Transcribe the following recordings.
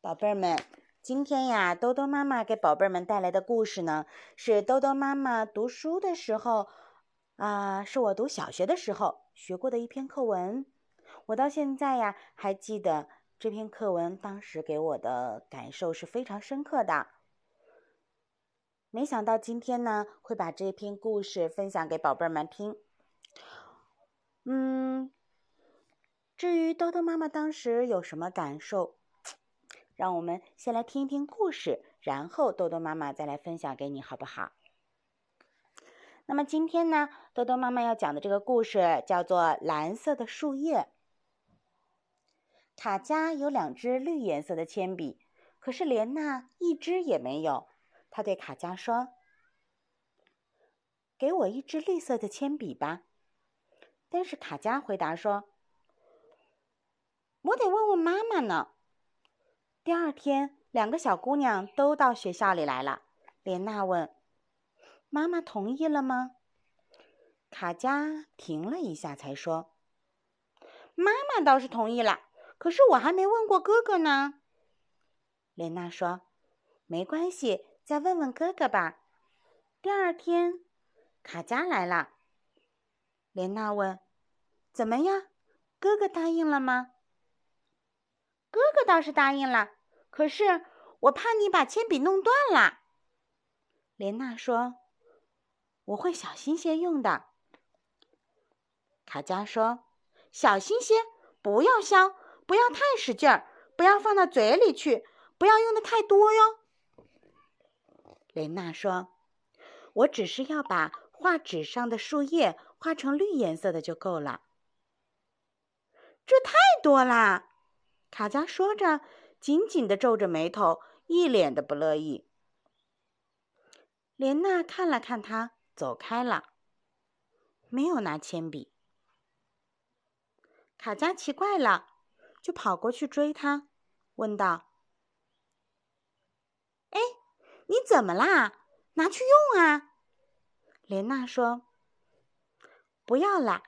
宝贝儿们，今天呀，兜兜妈妈给宝贝儿们带来的故事呢，是兜兜妈妈读书的时候，啊，是我读小学的时候学过的一篇课文。我到现在呀，还记得这篇课文当时给我的感受是非常深刻的。没想到今天呢，会把这篇故事分享给宝贝儿们听。嗯，至于兜兜妈妈当时有什么感受？让我们先来听一听故事，然后豆豆妈妈再来分享给你，好不好？那么今天呢，豆豆妈妈要讲的这个故事叫做《蓝色的树叶》。卡佳有两支绿颜色的铅笔，可是莲娜一支也没有。她对卡佳说：“给我一支绿色的铅笔吧。”但是卡佳回答说：“我得问问妈妈呢。”第二天，两个小姑娘都到学校里来了。莲娜问：“妈妈同意了吗？”卡佳停了一下，才说：“妈妈倒是同意了，可是我还没问过哥哥呢。”莲娜说：“没关系，再问问哥哥吧。”第二天，卡佳来了。莲娜问：“怎么样？哥哥答应了吗？”哥哥倒是答应了。可是我怕你把铅笔弄断了，莲娜说：“我会小心些用的。”卡佳说：“小心些，不要削，不要太使劲儿，不要放到嘴里去，不要用的太多哟。”莲娜说：“我只是要把画纸上的树叶画成绿颜色的就够了。”这太多啦！卡佳说着。紧紧的皱着眉头，一脸的不乐意。莲娜看了看他，走开了，没有拿铅笔。卡佳奇怪了，就跑过去追他，问道：“哎，你怎么啦？拿去用啊？”莲娜说：“不要啦。”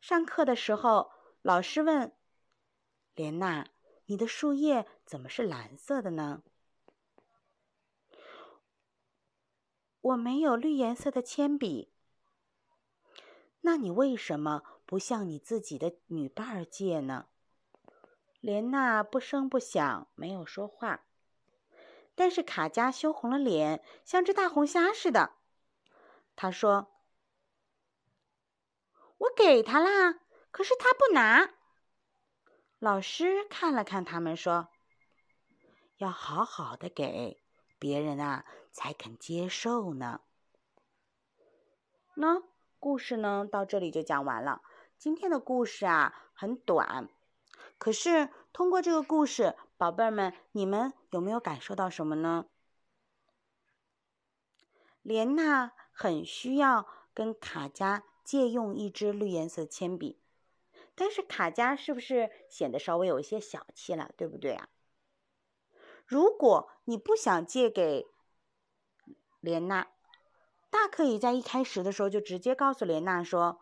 上课的时候，老师问莲娜。你的树叶怎么是蓝色的呢？我没有绿颜色的铅笔。那你为什么不向你自己的女伴儿借呢？莲娜不声不响，没有说话。但是卡佳羞红了脸，像只大红虾似的。他说：“我给他啦，可是他不拿。”老师看了看他们，说：“要好好的给别人啊，才肯接受呢。”那故事呢，到这里就讲完了。今天的故事啊，很短，可是通过这个故事，宝贝儿们，你们有没有感受到什么呢？莲娜很需要跟卡佳借用一支绿颜色铅笔。但是卡佳是不是显得稍微有一些小气了，对不对啊？如果你不想借给莲娜，大可以在一开始的时候就直接告诉莲娜说：“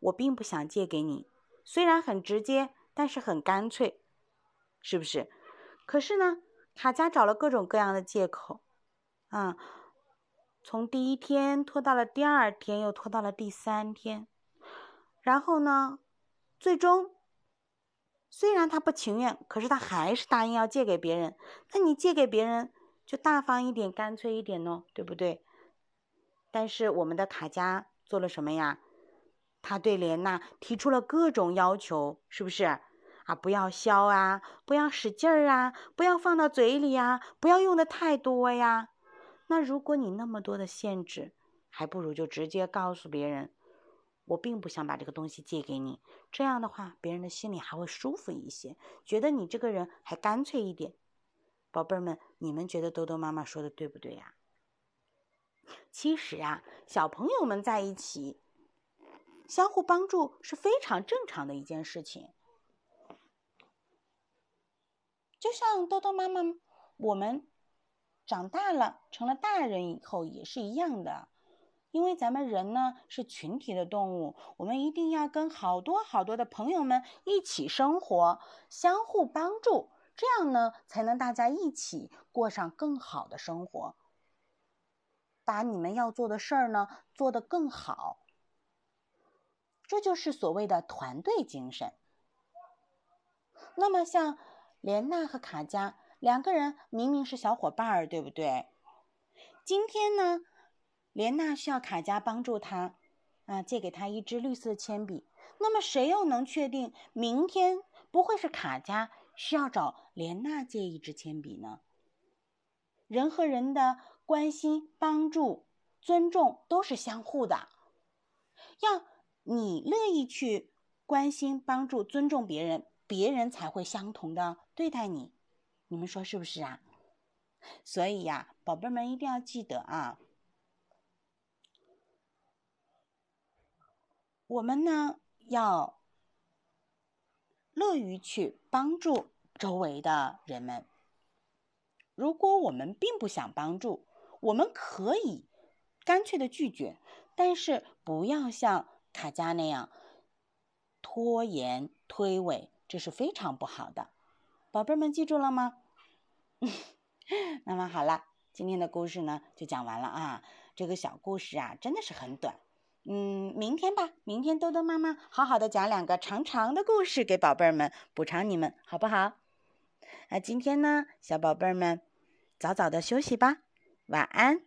我并不想借给你。”虽然很直接，但是很干脆，是不是？可是呢，卡佳找了各种各样的借口，啊，从第一天拖到了第二天，又拖到了第三天，然后呢？最终，虽然他不情愿，可是他还是答应要借给别人。那你借给别人就大方一点、干脆一点喏，对不对？但是我们的卡佳做了什么呀？他对莲娜提出了各种要求，是不是？啊，不要削啊，不要使劲儿啊，不要放到嘴里呀，不要用的太多呀。那如果你那么多的限制，还不如就直接告诉别人。我并不想把这个东西借给你，这样的话，别人的心里还会舒服一些，觉得你这个人还干脆一点。宝贝儿们，你们觉得豆豆妈妈说的对不对呀？其实啊，小朋友们在一起相互帮助是非常正常的一件事情。就像豆豆妈妈，我们长大了成了大人以后也是一样的。因为咱们人呢是群体的动物，我们一定要跟好多好多的朋友们一起生活，相互帮助，这样呢，才能大家一起过上更好的生活，把你们要做的事儿呢做得更好。这就是所谓的团队精神。那么，像莲娜和卡佳两个人明明是小伙伴儿，对不对？今天呢，莲娜需要卡佳帮助她，啊，借给她一支绿色铅笔。那么，谁又能确定明天不会是卡佳需要找莲娜借一支铅笔呢？人和人的关心、帮助、尊重都是相互的，要。你乐意去关心、帮助、尊重别人，别人才会相同的对待你。你们说是不是啊？所以呀，宝贝们一定要记得啊，我们呢要乐于去帮助周围的人们。如果我们并不想帮助，我们可以干脆的拒绝，但是不要像。卡佳那样拖延推诿，这是非常不好的。宝贝们记住了吗？那么好了，今天的故事呢就讲完了啊。这个小故事啊真的是很短。嗯，明天吧，明天多多妈妈好好的讲两个长长的故事给宝贝儿们补偿你们，好不好？那今天呢，小宝贝儿们早早的休息吧，晚安。